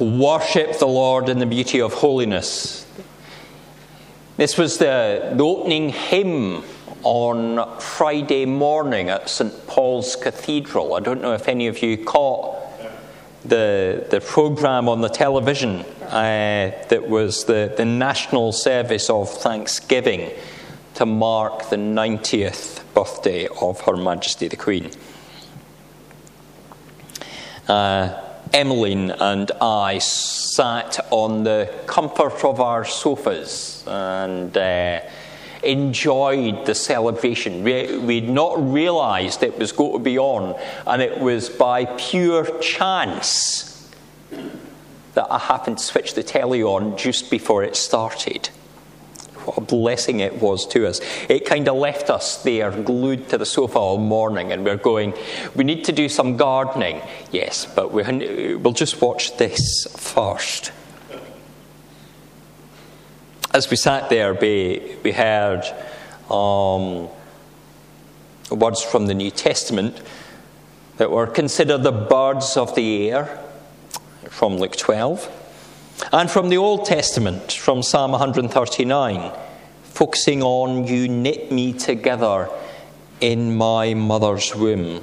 Worship the Lord in the beauty of holiness. This was the, the opening hymn on Friday morning at St. Paul's Cathedral. I don't know if any of you caught the, the programme on the television uh, that was the, the national service of thanksgiving to mark the 90th birthday of Her Majesty the Queen. Uh, Emmeline and I sat on the comfort of our sofas and uh, enjoyed the celebration. We, we'd not realised it was going to be on, and it was by pure chance that I happened to switch the telly on just before it started. What a blessing it was to us. It kind of left us there glued to the sofa all morning, and we're going, we need to do some gardening. Yes, but we, we'll just watch this first. As we sat there, we, we heard um, words from the New Testament that were considered the birds of the air from Luke 12 and from the Old Testament, from Psalm 139, focusing on You knit me together in my mother's womb.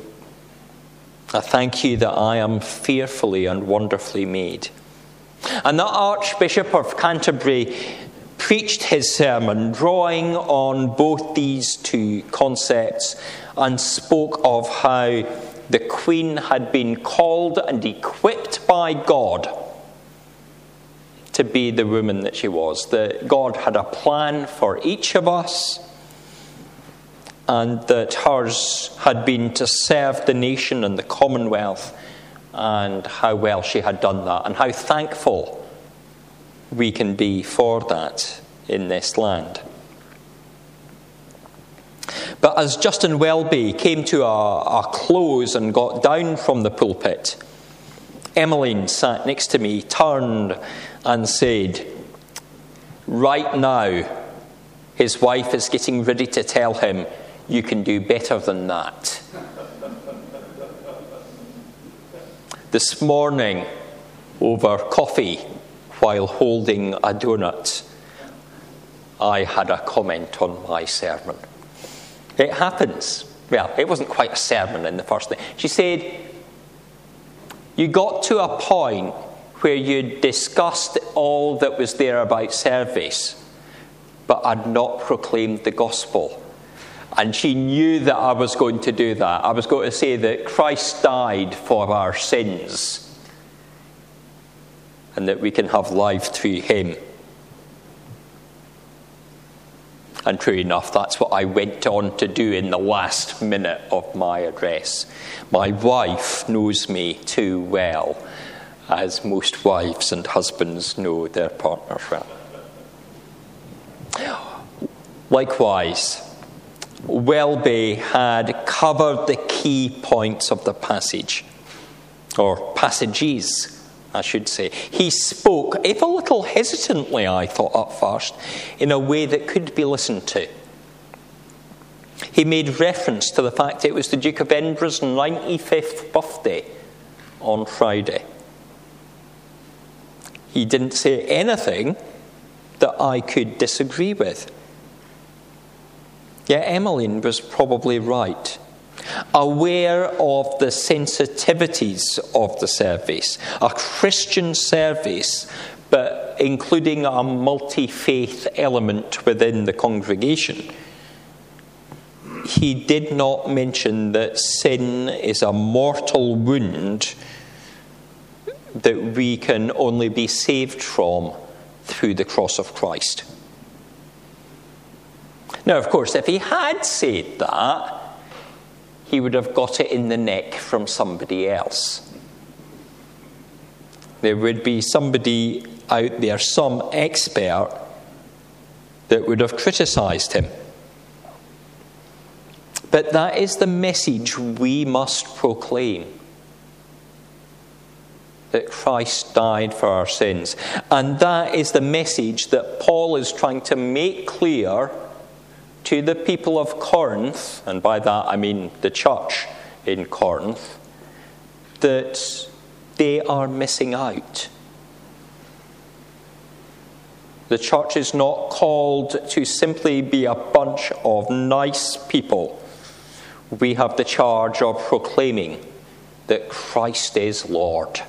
I thank you that I am fearfully and wonderfully made. And the Archbishop of Canterbury preached his sermon drawing on both these two concepts and spoke of how the Queen had been called and equipped by God to be the woman that she was. That God had a plan for each of us, and that hers had been to serve the nation and the Commonwealth, and how well she had done that, and how thankful we can be for that in this land. But as Justin Welby came to a, a close and got down from the pulpit, Emmeline sat next to me, turned and said, Right now, his wife is getting ready to tell him, You can do better than that. this morning, over coffee, while holding a donut, I had a comment on my sermon. It happens. Well, it wasn't quite a sermon in the first thing. She said, You got to a point where you'd discussed all that was there about service, but had not proclaimed the gospel. And she knew that I was going to do that. I was going to say that Christ died for our sins and that we can have life through him. And true enough, that's what I went on to do in the last minute of my address. My wife knows me too well as most wives and husbands know their partners well. Likewise, Welby had covered the key points of the passage, or passages, I should say. He spoke, if a little hesitantly, I thought at first, in a way that could be listened to. He made reference to the fact it was the Duke of Edinburgh's 95th birthday on Friday he didn't say anything that I could disagree with. Yeah, Emmeline was probably right. Aware of the sensitivities of the service, a Christian service, but including a multi faith element within the congregation. He did not mention that sin is a mortal wound that we can only be saved from through the cross of Christ. Now, of course, if he had said that, he would have got it in the neck from somebody else. There would be somebody out there, some expert, that would have criticised him. But that is the message we must proclaim that Christ died for our sins. And that is the message that Paul is trying to make clear to the people of Corinth, and by that I mean the church in Corinth, that they are missing out. The church is not called to simply be a bunch of nice people. We have the charge of proclaiming that Christ is Lord.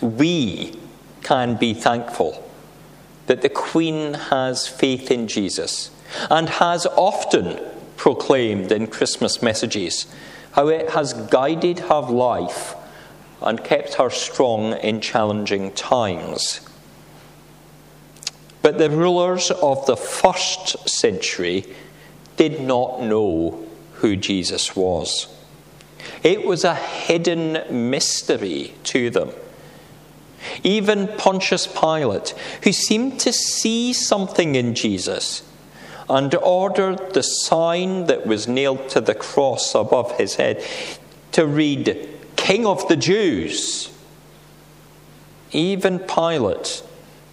We can be thankful that the Queen has faith in Jesus and has often proclaimed in Christmas messages how it has guided her life and kept her strong in challenging times. But the rulers of the first century did not know who Jesus was. It was a hidden mystery to them. Even Pontius Pilate, who seemed to see something in Jesus and ordered the sign that was nailed to the cross above his head to read, King of the Jews. Even Pilate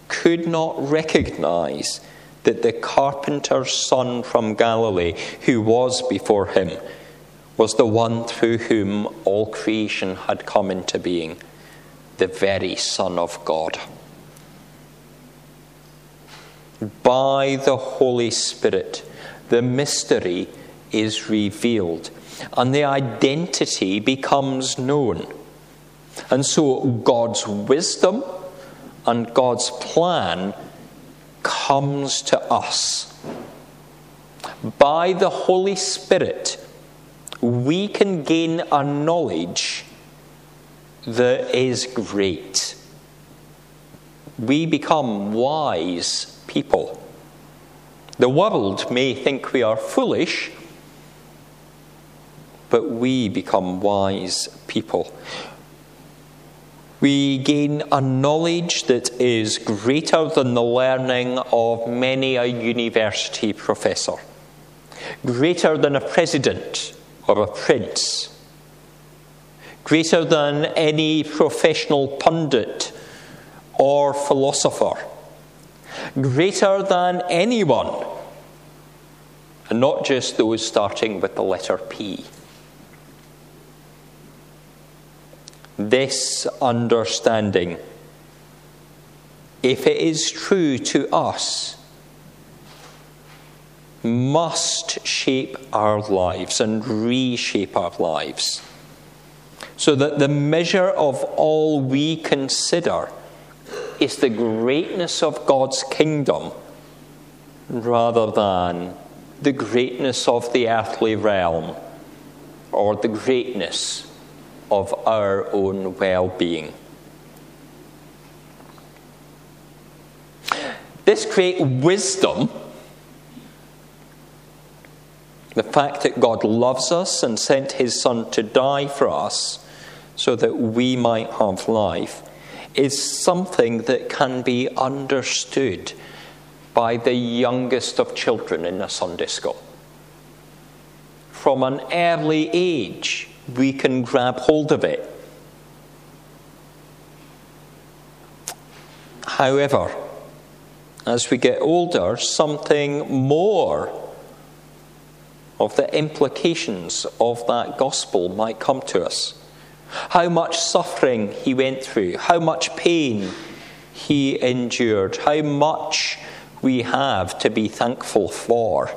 could not recognize that the carpenter's son from Galilee, who was before him, was the one through whom all creation had come into being, the very Son of God. By the Holy Spirit, the mystery is revealed and the identity becomes known. And so God's wisdom and God's plan comes to us. By the Holy Spirit, we can gain a knowledge that is great. We become wise people. The world may think we are foolish, but we become wise people we gain a knowledge that is greater than the learning of many a university professor, greater than a president or a prince, greater than any professional pundit or philosopher, greater than anyone, and not just those starting with the letter P. this understanding, if it is true to us, must shape our lives and reshape our lives. So that the measure of all we consider is the greatness of God's kingdom rather than the greatness of the earthly realm or the greatness of our own well being. This great wisdom, the fact that God loves us and sent his Son to die for us so that we might have life, is something that can be understood by the youngest of children in a Sunday school. From an early age, we can grab hold of it. However, as we get older, something more of the implications of that gospel might come to us. How much suffering he went through, how much pain he endured, how much we have to be thankful for.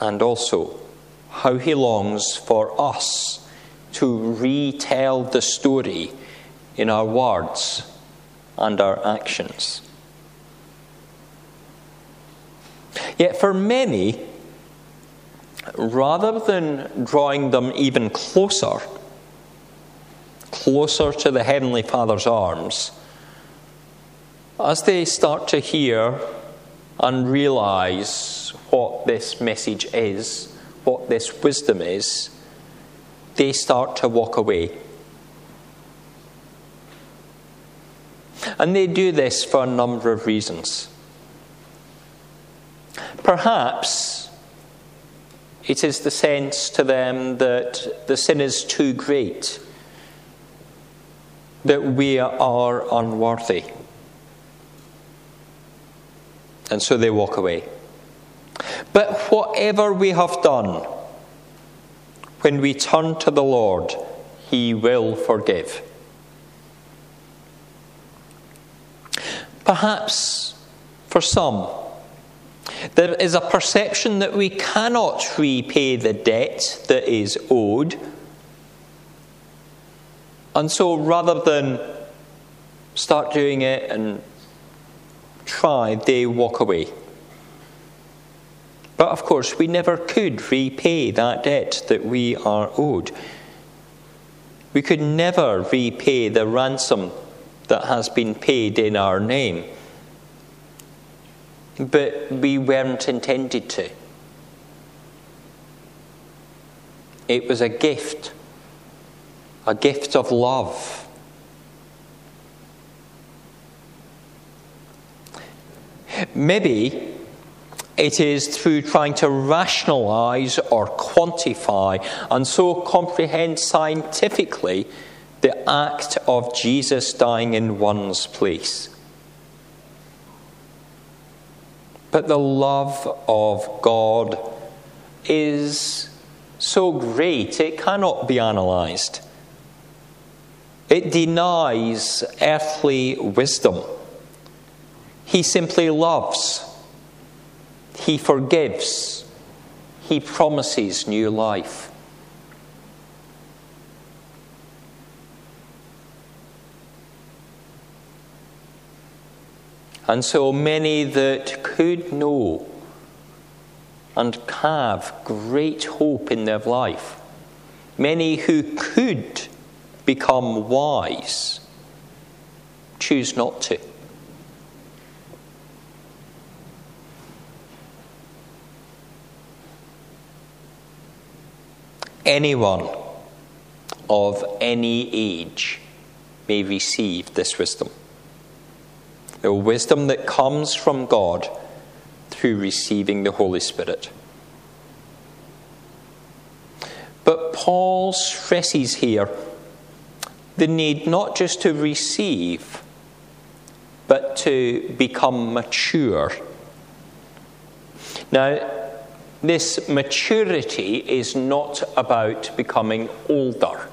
and also how he longs for us to retell the story in our words and our actions. Yet, for many, rather than drawing them even closer, closer to the Heavenly Father's arms, as they start to hear and realize what this message is, what this wisdom is, they start to walk away. And they do this for a number of reasons. Perhaps it is the sense to them that the sin is too great, that we are unworthy. And so they walk away. But whatever we have done, when we turn to the Lord, he will forgive. Perhaps for some, there is a perception that we cannot repay the debt that is owed. And so rather than start doing it and try, they walk away. But of course, we never could repay that debt that we are owed. We could never repay the ransom that has been paid in our name. But we weren't intended to. It was a gift, a gift of love. Maybe it is through trying to rationalize or quantify and so comprehend scientifically the act of Jesus dying in one's place. But the love of God is so great it cannot be analysed. It denies earthly wisdom. He simply loves. He forgives. He promises new life. And so many that could know and have great hope in their life, many who could become wise, choose not to. anyone of any age may receive this wisdom. The wisdom that comes from God through receiving the Holy Spirit. But Paul stresses here the need not just to receive, but to become mature. Now, this maturity is not about becoming older.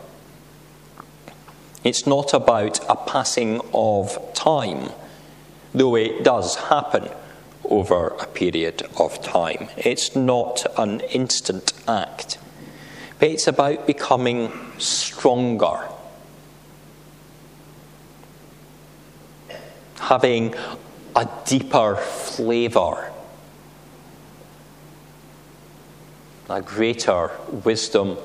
It's not about a passing of time, though it does happen over a period of time. It's not an instant act, but it's about becoming stronger, having a deeper flavour a greater wisdom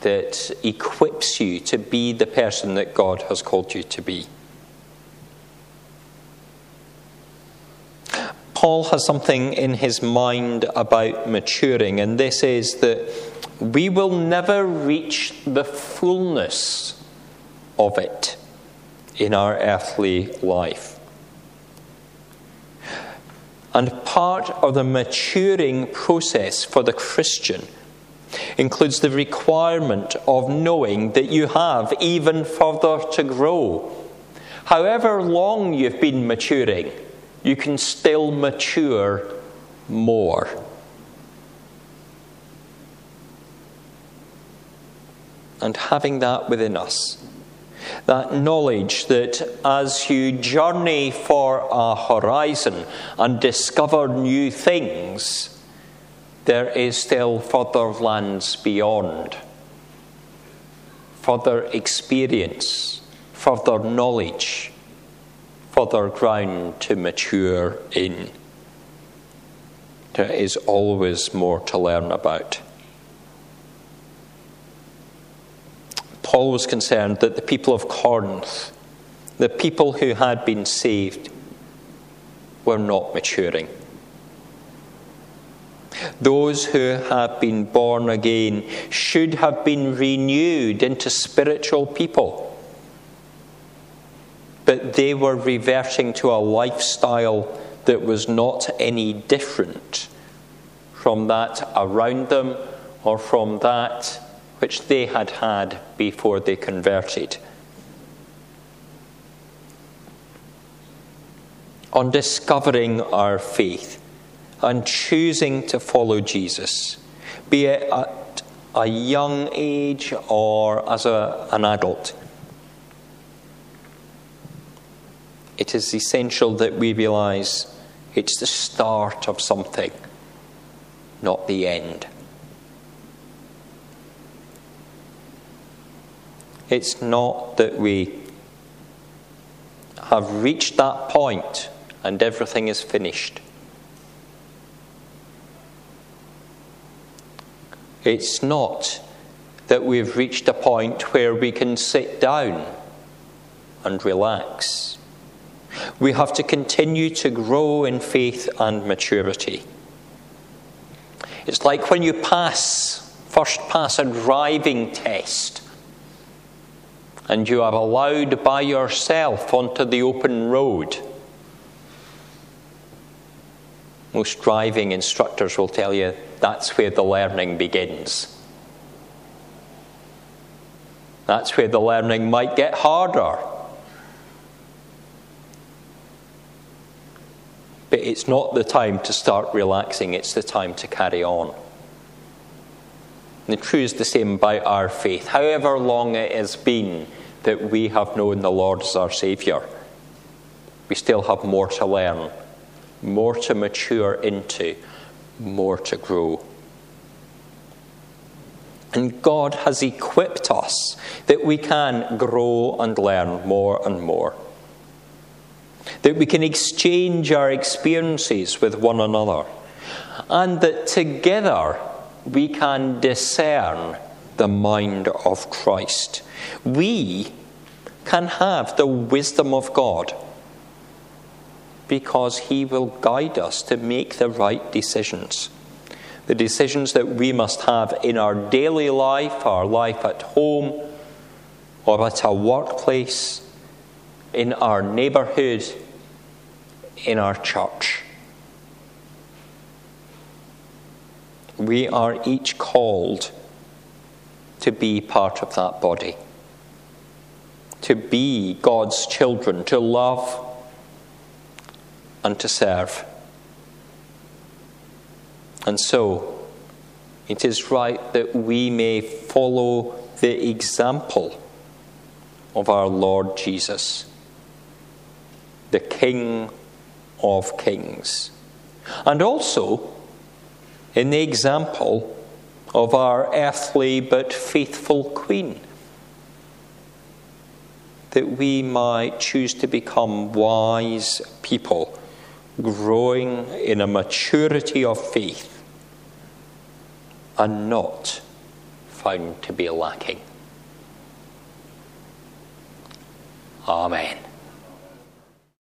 that equips you to be the person that God has called you to be. Paul has something in his mind about maturing, and this is that we will never reach the fullness of it in our earthly life. And part of the maturing process for the Christian includes the requirement of knowing that you have even further to grow. However long you've been maturing, you can still mature more. And having that within us that knowledge that as you journey for a horizon and discover new things, there is still further lands beyond, further experience, further knowledge, further ground to mature in. There is always more to learn about. Paul was concerned that the people of Corinth, the people who had been saved, were not maturing. Those who have been born again should have been renewed into spiritual people. But they were reverting to a lifestyle that was not any different from that around them or from that which they had had before they converted. On discovering our faith and choosing to follow Jesus, be it at a young age or as a, an adult. It is essential that we realize it's the start of something, not the end. It's not that we have reached that point and everything is finished. It's not that we've reached a point where we can sit down and relax. We have to continue to grow in faith and maturity. It's like when you pass, first pass a driving test, and you are allowed by yourself onto the open road. Most driving instructors will tell you that's where the learning begins. That's where the learning might get harder. But it's not the time to start relaxing, it's the time to carry on. And the truth is the same by our faith. However long it has been that we have known the Lord as our Saviour, we still have more to learn, more to mature into, more to grow. And God has equipped us that we can grow and learn more and more. That we can exchange our experiences with one another. And that together we can discern the mind of Christ. We can have the wisdom of God because He will guide us to make the right decisions. The decisions that we must have in our daily life, our life at home, or at our workplace, in our neighbourhood, in our church. We are each called to be part of that body, to be God's children, to love and to serve. And so, it is right that we may follow the example of our Lord Jesus, the King of Kings, and also in the example of our earthly but faithful Queen, that we might choose to become wise people, growing in a maturity of faith, and not found to be lacking. Amen.